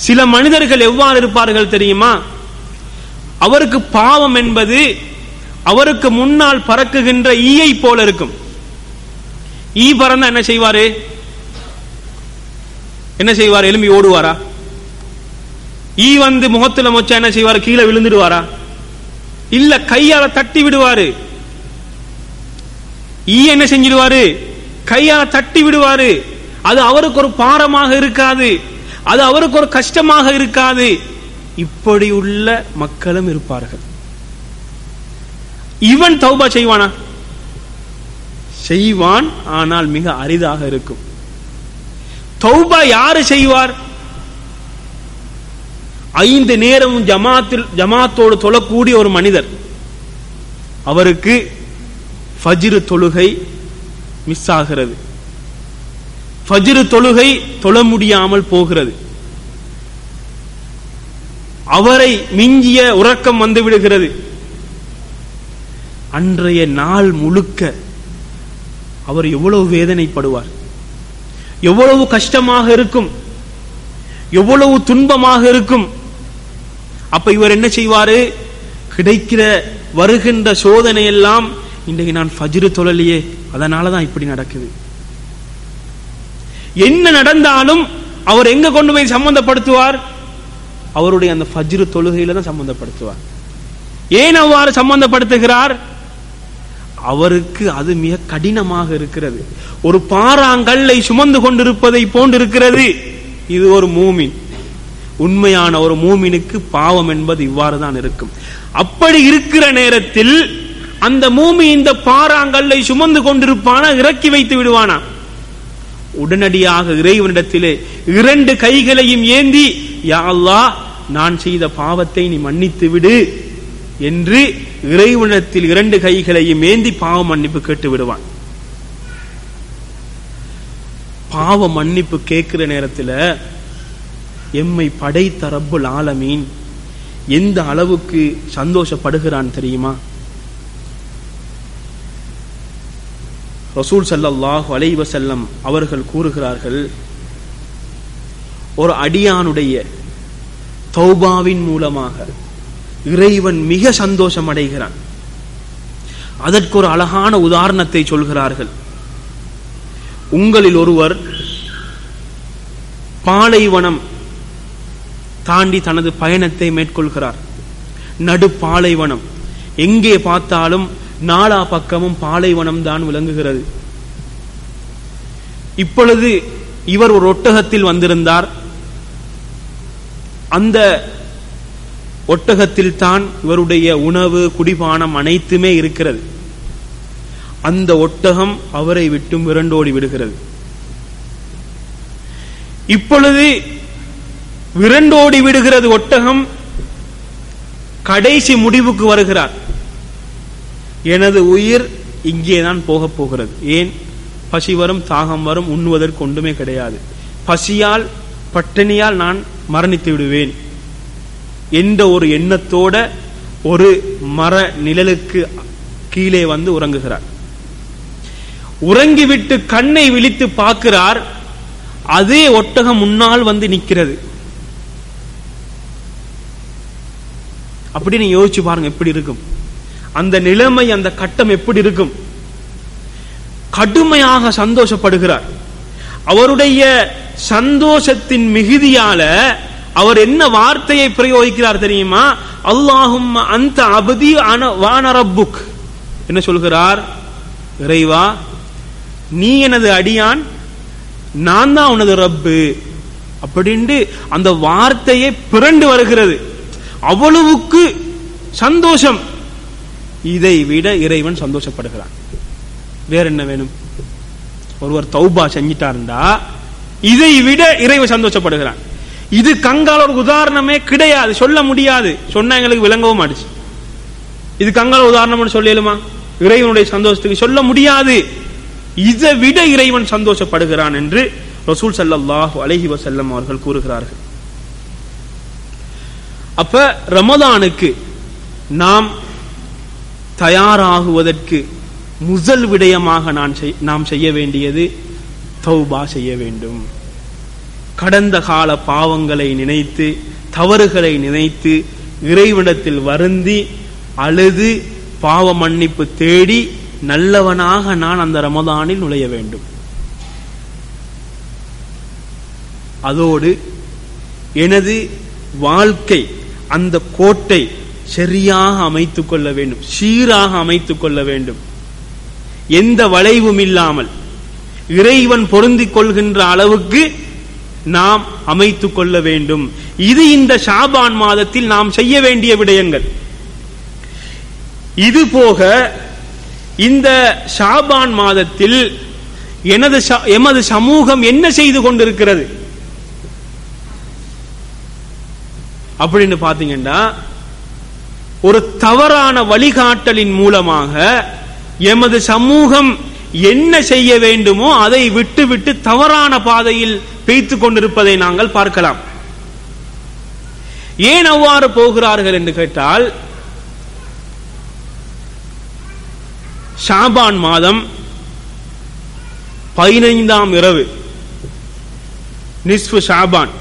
சில மனிதர்கள் எவ்வாறு இருப்பார்கள் தெரியுமா? அவருக்கு பாவம் என்பது அவருக்கு முன்னால் பறக்குகின்ற ஈயை போல இருக்கும். ஈ பறந்தா என்ன செய்வாரு? என்ன செய்வார்? எலும்பி ஓடுவாரா? ஈ வந்து முகத்துல மொச்சா என்ன செய்வாரு? கீழே விழுந்துடுவாரா? இல்ல கையால தட்டி விடுவாரு. ஈ என்ன செஞ்சிடுவாரு? கையால தட்டி விடுவாரு. அது அவருக்கு ஒரு பாரமாக இருக்காது. அது அவருக்கு ஒரு கஷ்டமாக இருக்காது. இப்படி உள்ள மக்களும் இருப்பார்கள். இவன் தௌபா செய்வானா? செய்வான் ஆனால் மிக அரிதாக இருக்கும். தௌபா யாரு செய்வார்? ஐந்து நேரமும் ஜமாத்தில் ஜமாத்தோடு தொழக்கூடிய ஒரு மனிதர். அவருக்கு ஃபஜ்ரு தொழுகை மிஸ் ஆகிறது ஃபஜ்ரு தொழுகை தொழ முடியாமல் போகிறது. அவரை மிஞ்சிய உறக்கம் வந்து விடுகிறது. அன்றைய நாள் முழுக்க அவர் எவ்வளவு வேதனைப்படுவார். எவ்வளவு கஷ்டமாக இருக்கும். எவ்வளவு துன்பமாக இருக்கும். அப்ப இவர் என்ன செய்வாரு? கிடைக்கிற வருகின்ற சோதனை எல்லாம் இன்றைக்கு நான் ஃபஜ்ரு தொழலையே அதனாலதான் இப்படி நடக்குது. என்ன நடந்தாலும் அவர் எங்க கொண்டு போய் சம்பந்தப்படுத்துவார்? அவருடைய அந்த ஃபஜ்ரு தொழுகையில தான் சம்பந்தப்படுத்துவார். ஏன் அவ்வாறு சம்பந்தப்படுத்துகிறார்? அவருக்கு அது மிக கடினமாக இருக்கிறது. ஒரு பாறாங்கல்லை சுமந்து கொண்டிருப்பதை போன்றிருக்கிறது. இது ஒரு மூமின். உண்மையான ஒரு மூமினுக்கு பாவம் என்பது இவ்வாறு தான் இருக்கும். அப்படி இருக்கிற நேரத்தில் அந்த மூமி இந்த பாறாங்கல்லை சுமந்து கொண்டிருப்பானா? இறக்கி வைத்து விடுவானா? உடனடியாக இறைவனிடத்திலே இரண்டு கைகளையும் ஏந்தி யா அல்லா நான் செய்த பாவத்தை நீ மன்னித்து விடு. என்று இறைவனத்தில் இரண்டு கைகளையும் ஏந்தி பாவ மன்னிப்பு கேட்டு விடுவான். பாவ மன்னிப்பு கேட்கிற நேரத்தில் எம்மை படைத்த ரப்புல் ஆலமீன் எந்த அளவுக்கு சந்தோஷப்படுகிறான் தெரியுமா? ரசூல் சல்லாஹு அலைஹி செல்லம் அவர்கள் கூறுகிறார்கள் ஒரு அடியானுடைய தௌபாவின் மூலமாக இறைவன் மிக சந்தோஷம் அடைகிறான் அதற்கு ஒரு அழகான உதாரணத்தை சொல்கிறார்கள். உங்களில் ஒருவர் பாலைவனம் தாண்டி தனது பயணத்தை மேற்கொள்கிறார். நடு பாலைவனம். எங்கே பார்த்தாலும் நாலா பக்கமும் பாலைவனம் தான் விளங்குகிறது. இப்பொழுது இவர் ஒரு ஒட்டகத்தில் வந்திருந்தார். அந்த ஒட்டகத்தில் தான் இவருடைய உணவு குடிபானம் அனைத்துமே இருக்கிறது. அந்த ஒட்டகம் அவரை விட்டும் விரண்டோடி விடுகிறது. இப்பொழுது விரண்டோடி விடுகிறது ஒட்டகம் கடைசி முடிவுக்கு வருகிறார். எனது உயிர் இங்கேதான் போகப் போகிறது. ஏன்? பசி வரும் தாகம் வரும் உண்ணுவதற்கு ஒன்றுமே கிடையாது. பசியால் பட்டினியால் நான் மரணித்து விடுவேன். என்ற ஒரு எண்ணத்தோட ஒரு மர நிழலுக்கு கீழே வந்து உறங்குகிறார். உறங்கிவிட்டு கண்ணை விழித்து பார்க்கிறார். அதே ஒட்டகம் முன்னால் வந்து நிற்கிறது. அப்படின்னு யோசிச்சு பாருங்க எப்படி இருக்கும்? அந்த நிலைமை அந்த கட்டம் எப்படி இருக்கும்? கடுமையாக சந்தோஷப்படுகிறார். அவருடைய சந்தோஷத்தின் மிகுதியால அவர் என்ன வார்த்தையை பிரயோகிக்கிறார் தெரியுமா? அல்லாஹும் அந்த அபதி வானரப்புக் என்ன சொல்கிறார்? இறைவா நீ எனது அடியான் நான் தான் உனது ரப்பு. அப்படின்ட்டு அந்த வார்த்தையை பிறண்டு வருகிறது. அவ்வளவுக்கு சந்தோஷம். இதை விட இறைவன் சந்தோஷப்படுகிறான். வேற என்ன வேணும்? ஒருவர் தௌபா செஞ்சிட்டாருண்டா இதை விட இறைவன் சந்தோஷப்படுகிறான். இது கங்கால ஒரு உதாரணமே கிடையாது சொல்ல முடியாது. சொன்னா எங்களுக்கு விளங்கவும் மாட்டுச்சு. இது கங்கால உதாரணம்னு சொல்லலுமா இறைவனுடைய சந்தோஷத்துக்கு சொல்ல முடியாது. இதை விட இறைவன் சந்தோஷப்படுகிறான் என்று ரசூல் சல்லல்லாஹு அலஹி வசல்லம் அவர்கள் கூறுகிறார்கள். அப்ப ரமதானுக்கு நாம் தயாராகுவதற்கு முதல் விடயமாக நான் நாம் செய்ய வேண்டியது தௌபா செய்ய வேண்டும். கடந்த கால பாவங்களை நினைத்து தவறுகளை நினைத்து இறைவனத்தில் வருந்தி அழுது பாவ மன்னிப்பு தேடி நல்லவனாக நான் அந்த ரமதானில் நுழைய வேண்டும். அதோடு எனது வாழ்க்கை அந்த கோட்டை சரியாக அமைத்துக் கொள்ள வேண்டும் சீராக அமைத்துக் கொள்ள வேண்டும். எந்த வளைவும் இல்லாமல் இறைவன் பொருந்திக் கொள்கின்ற அளவுக்கு நாம் அமைத்துக் கொள்ள வேண்டும். இது இந்த ஷாபான் மாதத்தில் நாம் செய்ய வேண்டிய விடயங்கள். இது போக இந்த ஷாபான் மாதத்தில் எனது எமது சமூகம் என்ன செய்து கொண்டிருக்கிறது? அப்படின்னு பாத்தீங்கன்னா ஒரு தவறான வழிகாட்டலின் மூலமாக எமது சமூகம் என்ன செய்ய வேண்டுமோ அதை விட்டு விட்டு தவறான பாதையில் பெய்த்து கொண்டிருப்பதை நாங்கள் பார்க்கலாம். ஏன் அவ்வாறு போகிறார்கள் என்று கேட்டால் ஷாபான் மாதம் பதினைந்தாம் இரவு நிஸ்பு ஷாபான்.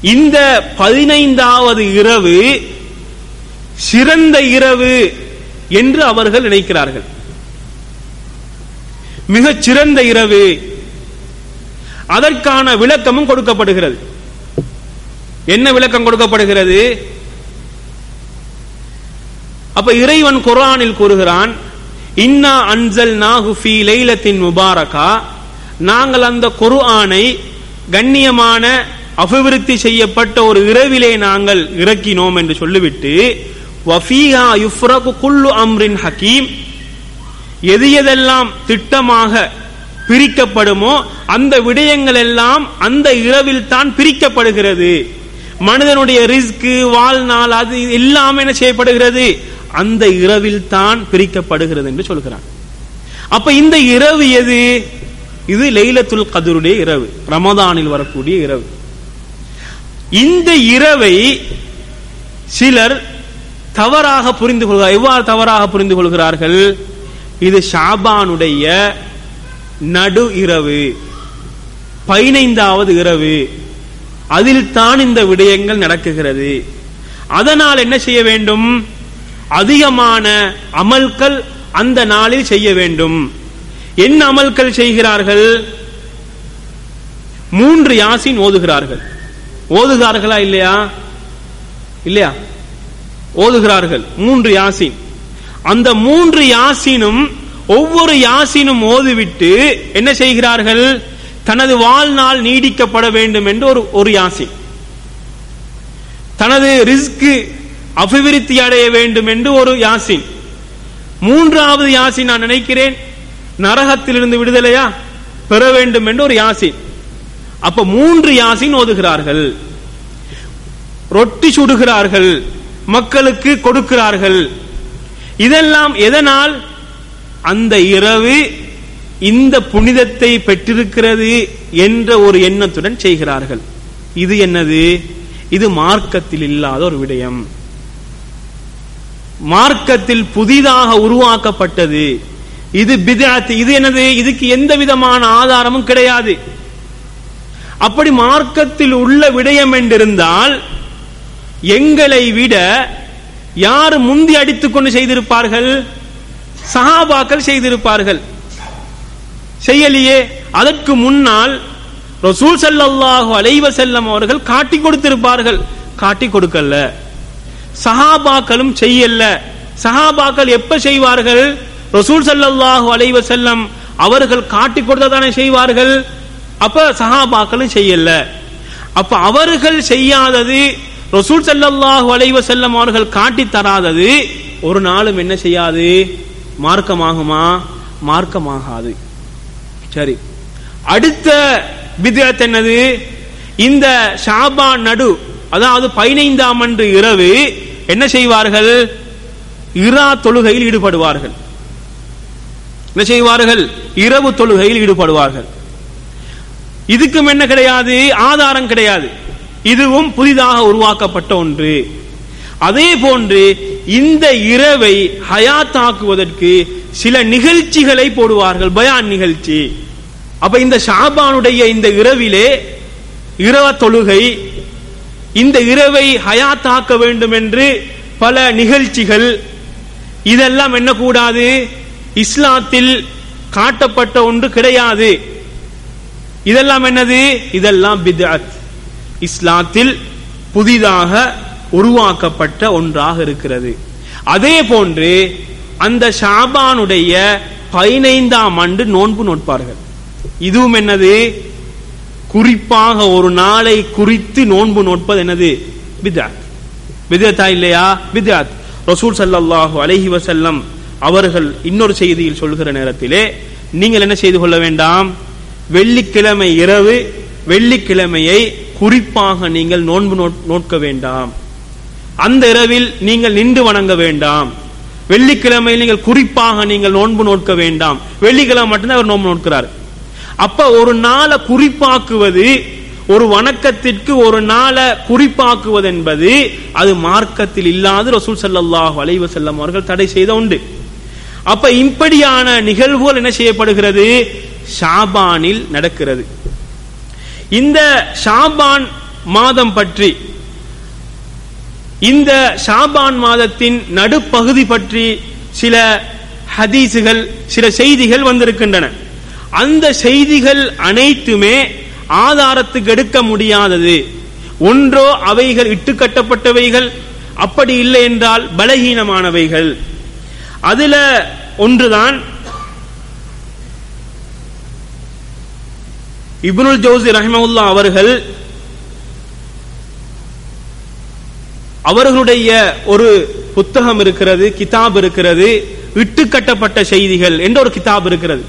இந்த பதினைந்தாவது இரவு சிறந்த இரவு என்று அவர்கள் நினைக்கிறார்கள். மிகச் சிறந்த இரவு. அதற்கான விளக்கமும் கொடுக்கப்படுகிறது. என்ன விளக்கம் கொடுக்கப்படுகிறது? அப்ப இறைவன் குரானில் கூறுகிறான் இன்னா அன்சல் நாகுஃபி லைலத்தின் முபாரகா. நாங்கள் அந்த குர்ஆனை கண்ணியமான அபிவிருத்தி செய்யப்பட்ட ஒரு இரவிலே நாங்கள் இறக்கினோம் என்று சொல்லிவிட்டு வஃபீஹா யுஃப்ரகு குல்லு அம்ரின் ஹக்கீம் எது எதெல்லாம் திட்டமாக பிரிக்கப்படுமோ அந்த விடயங்கள் எல்லாம் அந்த இரவில் தான் பிரிக்கப்படுகிறது. மனிதனுடைய ரிஸ்க்கு வாழ்நாள் அது எல்லாமே என்ன செய்யப்படுகிறது? அந்த இரவில் தான் பிரிக்கப்படுகிறது என்று சொல்கிறான். அப்ப இந்த இரவு எது? இது லைலத்துல் கதருடைய இரவு ரமதானில் வரக்கூடிய இரவு. இந்த இரவை சிலர் தவறாக புரிந்து கொள்கிறார் எவ்வாறு தவறாக புரிந்து கொள்கிறார்கள்? இது ஷாபானுடைய நடு இரவு பதினைந்தாவது இரவு. அதில் தான் இந்த விடயங்கள் நடக்குகிறது. அதனால் என்ன செய்ய வேண்டும்? அதிகமான அமல்கள் அந்த நாளில் செய்ய வேண்டும். என்ன அமல்கள் செய்கிறார்கள்? மூன்று யாசின் ஓதுகிறார்கள். ஓதுகிறார்களா இல்லையா? இல்லையா? ஓதுகிறார்கள். மூன்று யாசின். அந்த மூன்று யாசினும் ஒவ்வொரு யாசினும் ஓதுவிட்டு என்ன செய்கிறார்கள்? தனது வாழ்நாள் நீடிக்கப்பட வேண்டும் என்று ஒரு ஒரு யாசி. தனது ரிஸ்க்கு அபிவிருத்தி அடைய வேண்டும் என்று ஒரு யாசின் மூன்றாவது யாசின் நான் நினைக்கிறேன் நரகத்திலிருந்து விடுதலையா? பெற வேண்டும் என்று ஒரு யாசின் அப்ப மூன்று யாசின் ஓதுகிறார்கள் ரொட்டி சுடுகிறார்கள். மக்களுக்கு கொடுக்கிறார்கள். இதெல்லாம் எதனால்? அந்த இரவு இந்த புனிதத்தை பெற்றிருக்கிறது என்ற ஒரு எண்ணத்துடன் செய்கிறார்கள். இது என்னது? இது மார்க்கத்தில் இல்லாத ஒரு விடயம். மார்க்கத்தில் புதிதாக உருவாக்கப்பட்டது. இது பிதாத் இது என்னது? இதுக்கு எந்த விதமான ஆதாரமும் கிடையாது. அப்படி மார்க்கத்தில் உள்ள விடயம் என்றிருந்தால் எங்களை விட யார் முந்தி அடித்துக் கொண்டு செய்திருப்பார்கள்? சஹாபாக்கள் செய்திருப்பார்கள். செய்யலையே. அதற்கு முன்னால் ரசூல் சல்லாஹு அலைவ செல்லம் அவர்கள் காட்டி கொடுத்திருப்பார்கள். காட்டி கொடுக்கல. சஹாபாக்களும் செய்யல. சஹாபாக்கள் எப்ப செய்வார்கள்? ரசூல் சல்லாஹு அலைவ செல்லம் அவர்கள் காட்டி கொடுத்ததானே செய்வார்கள்? அப்ப சஹாபாக்களும் செய்யல. அப்ப அவர்கள் செய்யாதது ரசூல் ஸல்லல்லாஹு அலைஹி செல்லம் அவர்கள் காட்டி தராதது ஒரு நாளும் என்ன செய்யாது? மார்க்கமாகுமா? மார்க்கமாகாது. சரி. அடுத்த பித்அத் என்னது? இந்த ஷாபான் நடு அதாவது பதினைந்தாம் அன்று இரவு என்ன செய்வார்கள்? இரா தொழுகையில் ஈடுபடுவார்கள். என்ன செய்வார்கள்? இரவு தொழுகையில் ஈடுபடுவார்கள். இதுக்கும் என்ன கிடையாது? ஆதாரம் கிடையாது. இதுவும் புதிதாக உருவாக்கப்பட்ட ஒன்று. அதே போன்று இந்த இரவை ஹயாத்தாக்குவதற்கு சில நிகழ்ச்சிகளை போடுவார்கள் பயான் நிகழ்ச்சி. அப்ப இந்த ஷாபானுடைய இந்த இரவிலே இரவ தொழுகை இந்த இரவை ஹயாத்தாக்க வேண்டும் என்று பல நிகழ்ச்சிகள். இதெல்லாம் என்ன கூடாது? இஸ்லாத்தில் காட்டப்பட்ட ஒன்று கிடையாது. இதெல்லாம் என்னது? இதெல்லாம் பித்அத். இஸ்லாத்தில் புதிதாக உருவாக்கப்பட்ட ஒன்றாக இருக்கிறது. அதே போன்று அந்த ஷாபானுடைய பதினைந்தாம் ஆண்டு நோன்பு நோட்பார்கள் இதுவும் என்னது? குறிப்பாக ஒரு நாளை குறித்து நோன்பு நோட்பது என்னது? பித்அத் பித்அத்தா இல்லையா? பித்அத் ரசூல் சல்லாஹூ அலஹி வசல்லம் அவர்கள் இன்னொரு செய்தியில் சொல்கிற நேரத்திலே நீங்கள் என்ன செய்து கொள்ள வேண்டாம்? வெள்ளிக்கிழமை இரவு வெள்ளிக்கிழமையை குறிப்பாக நீங்கள் நோன்பு நோட்- நோட்க வேண்டாம். அந்த இரவில் நீங்கள் நின்று வணங்க வேண்டாம். வெள்ளிக்கிழமையில் நீங்கள் குறிப்பாக நீங்கள் நோன்பு நோட்க வேண்டாம். வெள்ளிக்கிழமை மட்டும்தான் அவர் நோன்பு நோட்கிறார். அப்ப ஒரு நாளை குறிப்பாக்குவது ஒரு வணக்கத்திற்கு ஒரு நாளை குறிப்பாக்குவது என்பது அது மார்க்கத்தில் இல்லாத ரசூல் சல்லாஹ் வளைவு செல்லம் அவர்கள் தடை செய்த உண்டு அப்ப இப்படியான நிகழ்வுகள் என்ன செய்யப்படுகிறது? ஷாபானில் நடக்கிறது. இந்த ஷாபான் மாதம் பற்றி இந்த ஷாபான் மாதத்தின் நடுப்பகுதி பற்றி சில ஹதீசுகள் சில செய்திகள் வந்திருக்கின்றன. அந்த செய்திகள் அனைத்துமே ஆதாரத்துக்கு எடுக்க முடியாதது. ஒன்றோ அவைகள் இட்டுக்கட்டப்பட்டவைகள் அப்படி இல்லை என்றால் பலகீனமானவைகள். அதுல ஒன்றுதான் இப்னுல் ஜோசி ரஹிமவுல்லா அவர்கள் அவர்களுடைய ஒரு புத்தகம் இருக்கிறது கிதாப் இருக்கிறது இட்டுக்கட்டப்பட்ட செய்திகள் என்ற ஒரு கிதாப் இருக்கிறது.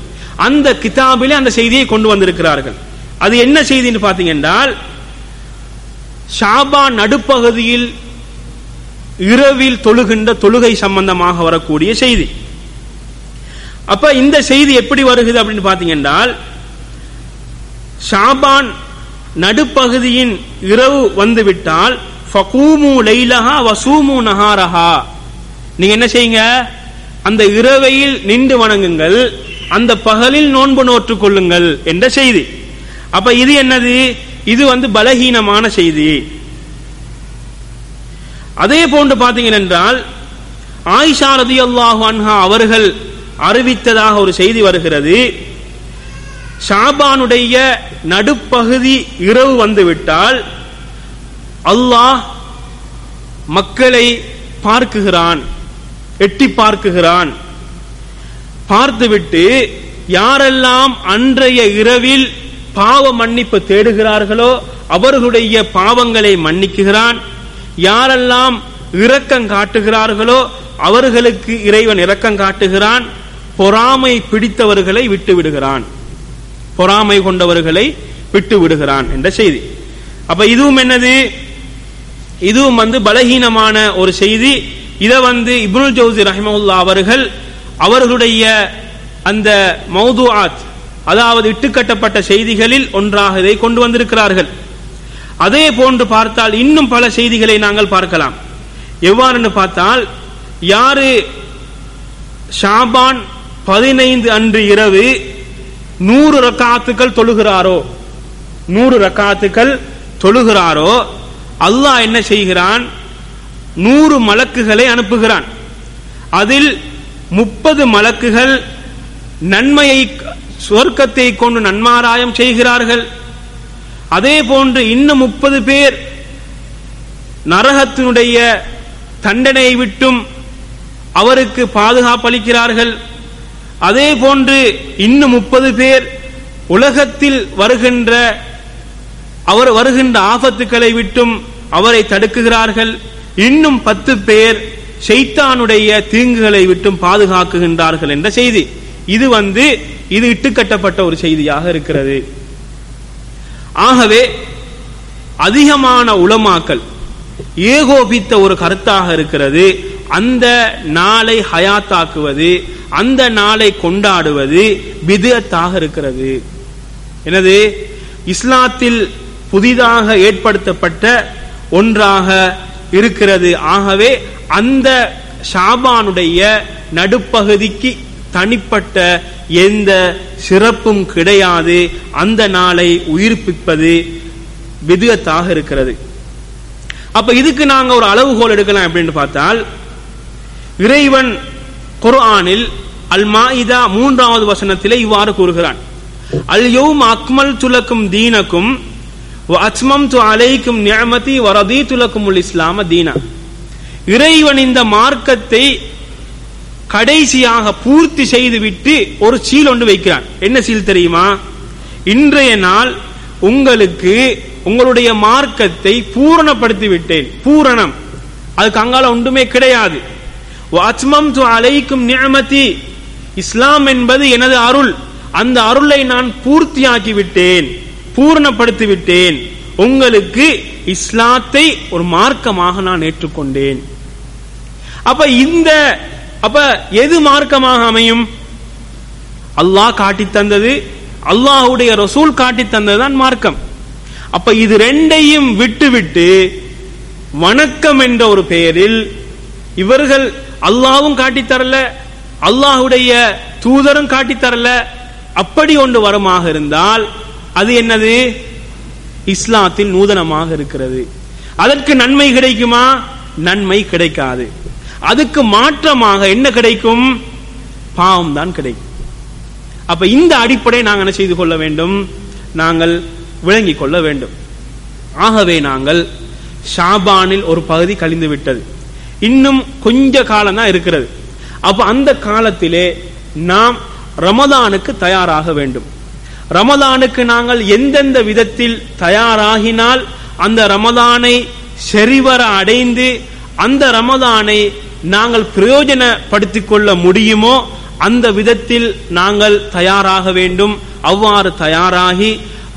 அந்த கிதாபிலே அந்த செய்தியை கொண்டு வந்திருக்கிறார்கள். அது என்ன செய்தின்னு பார்த்தீங்கன்னா ஷாபா நடுப்பகுதியில் இரவில் தொழுகின்ற தொழுகை சம்பந்தமாக வரக்கூடிய செய்தி. அப்ப இந்த செய்தி எப்படி வருகிறது அப்படின்னு பார்த்தீங்கன்னா என்றால் ஷாபான் நடுப்பகுதியின் இரவு வந்துவிட்டால் ஃபகூமு லைலஹா வசூமு நஹாரஹா. நீங்க என்ன செய்யுங்க? அந்த இரவையில் நின்று வணங்குங்கள் அந்த பகலில் நோன்பு நோற்றுக் கொள்ளுங்கள் என்ற செய்தி. அப்ப இது என்னது? இது வந்து பலகீனமான செய்தி. அதே போன்று பார்த்தீங்க என்றால் ஆயிஷா ரதியல்லாஹு அன்ஹா அவர்கள் அறிவித்ததாக ஒரு செய்தி வருகிறது. ஷாபானுடைய நடுப்பகுதி இரவு வந்துவிட்டால் அல்லாஹ் மக்களை பார்க்குகிறான் எட்டி பார்க்குகிறான். பார்த்துவிட்டு யாரெல்லாம் அன்றைய இரவில் பாவ மன்னிப்பு தேடுகிறார்களோ அவர்களுடைய பாவங்களை மன்னிக்குகிறான் யாரெல்லாம் இரக்கம் காட்டுகிறார்களோ அவர்களுக்கு இறைவன் இரக்கம் காட்டுகிறான். பொறாமை பிடித்தவர்களை விட்டு விடுகிறான் பொறாமை கொண்டவர்களை விட்டு விடுகிறான் என்ற செய்தி. அப்ப இதுவும் என்னது? இதுவும் வந்து பலகீனமான ஒரு செய்தி. இதை வந்து இப்னுல் ஜவுசி ரஹிமவுல்லா அவர்கள் அவர்களுடைய அந்த மௌதுஆத் அதாவது இட்டுக்கட்டப்பட்ட செய்திகளில் ஒன்றாக இதை கொண்டு வந்திருக்கிறார்கள். அதே போன்று பார்த்தால் இன்னும் பல செய்திகளை நாங்கள் பார்க்கலாம். எவ்வாறுன்னு பார்த்தால் யாரு ஷாபான் பதினைந்து அன்று இரவு நூறு ரக்காத்துக்கள் தொழுகிறாரோ? நூறு ரக்காத்துக்கள் தொழுகிறாரோ? அல்லாஹ் என்ன செய்கிறான்? நூறு மலக்குகளை அனுப்புகிறான். அதில் முப்பது மலக்குகள் நன்மையை சொர்க்கத்தை கொண்டு நன்மாராயம் செய்கிறார்கள். அதே போன்று இன்னும் முப்பது பேர் நரகத்தினுடைய தண்டனையை விட்டும் அவருக்கு பாதுகாப்பளிக்கிறார்கள். அதே போன்று இன்னும் முப்பது பேர் உலகத்தில் வருகின்ற அவர் வருகின்ற ஆபத்துக்களை விட்டும் அவரை தடுக்குகிறார்கள். இன்னும் பத்து பேர் ஷைத்தானுடைய தீங்குகளை விட்டும் பாதுகாக்குகின்றார்கள் என்ற செய்தி. இது வந்து இது இட்டுக்கட்டப்பட்ட ஒரு செய்தியாக இருக்கிறது. ஆகவே அதிகமான உளமாக்கல் ஏகோபித்த ஒரு கருத்தாக இருக்கிறது. அந்த நாளை ஹயாத்தாக்குவது அந்த நாளை கொண்டாடுவது பிதத்தாக இருக்கிறது. எனது இஸ்லாத்தில் புதிதாக ஏற்படுத்தப்பட்ட ஒன்றாக இருக்கிறது. ஆகவே அந்த ஷாபானுடைய நடுப்பகுதிக்கு தனிப்பட்ட எந்த சிறப்பும் கிடையாது. அந்த நாளை உயிர்ப்பிப்பது விதத்தாக இருக்கிறது. அப்ப இதுக்கு நாங்க ஒரு அளவுகோல் எடுக்கலாம் அப்படின்னு பார்த்தால் இறைவன் குர்ஆனில் அல் மாயிதா மூன்றாவது வசனத்திலே இவ்வாறு கூறுகிறான். அல் யௌம் அக்மல் துலக்கும் தீனக்கும் அச்மம் து அலைக்கும் நியமதி வரதி துலக்கும் உல் இஸ்லாம தீனா. இறைவன் இந்த மார்க்கத்தை கடைசியாக பூர்த்தி செய்துவிட்டு ஒரு சீல் ஒன்று வைக்கிறான். என்ன சீல் தெரியுமா? இன்றைய நாள் உங்களுக்கு உங்களுடைய மார்க்கத்தை பூரணப்படுத்தி விட்டேன் பூரணம். அதுக்கு அங்கால ஒன்றுமே கிடையாது. து அலைக்கும் நியமதி இஸ்லாம் என்பது எனது அருள். அந்த அருளை நான் பூர்த்தியாக்கி விட்டேன் பூரணப்படுத்தி விட்டேன் உங்களுக்கு இஸ்லாத்தை ஒரு மார்க்கமாக நான் ஏற்றுக்கொண்டேன். அப்ப இந்த அப்ப எது மார்க்கமாக அமையும்? அல்லாஹ் காட்டி தந்தது அல்லாஹுடைய ரசூல் காட்டி தந்ததுதான் மார்க்கம். அப்ப இது ரெண்டையும் விட்டுவிட்டு வணக்கம் என்ற ஒரு பெயரில் இவர்கள் அல்லாவும் காட்டித்தரல அல்லாஹுடைய தூதரும் காட்டித்தரல அப்படி ஒன்று வருமாக இருந்தால் அது என்னது? இஸ்லாத்தில் நூதனமாக இருக்கிறது. அதற்கு நன்மை கிடைக்குமா? நன்மை கிடைக்காது. அதுக்கு மாற்றமாக என்ன கிடைக்கும்? பாவம் தான் கிடைக்கும். அப்ப இந்த அடிப்படை நாங்கள் என்ன செய்து கொள்ள வேண்டும்? நாங்கள் விளங்கிக் கொள்ள வேண்டும். ஆகவே நாங்கள் ஷாபானில் ஒரு பகுதி கழிந்து விட்டது இன்னும் கொஞ்ச காலம் தான் இருக்கிறது. அப்ப அந்த காலத்திலே நாம் ரமதானுக்கு தயாராக வேண்டும். ரமதானுக்கு நாங்கள் எந்தெந்த விதத்தில் தயாராகினால் அந்த ரமதானை செறிவர அடைந்து அந்த ரமதானை நாங்கள் பிரயோஜனப்படுத்திக் கொள்ள முடியுமோ அந்த விதத்தில் நாங்கள் தயாராக வேண்டும். அவ்வாறு தயாராகி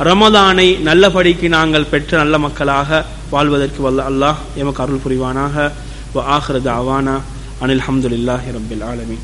ரமதானை நல்லபடிக்கு நாங்கள் பெற்ற நல்ல மக்களாக வாழ்வதற்கு வல்ல அல்லாஹ் எமக்கு அருள் புரிவானாக. وآخر دعوانا أن الحمد لله رب العالمين.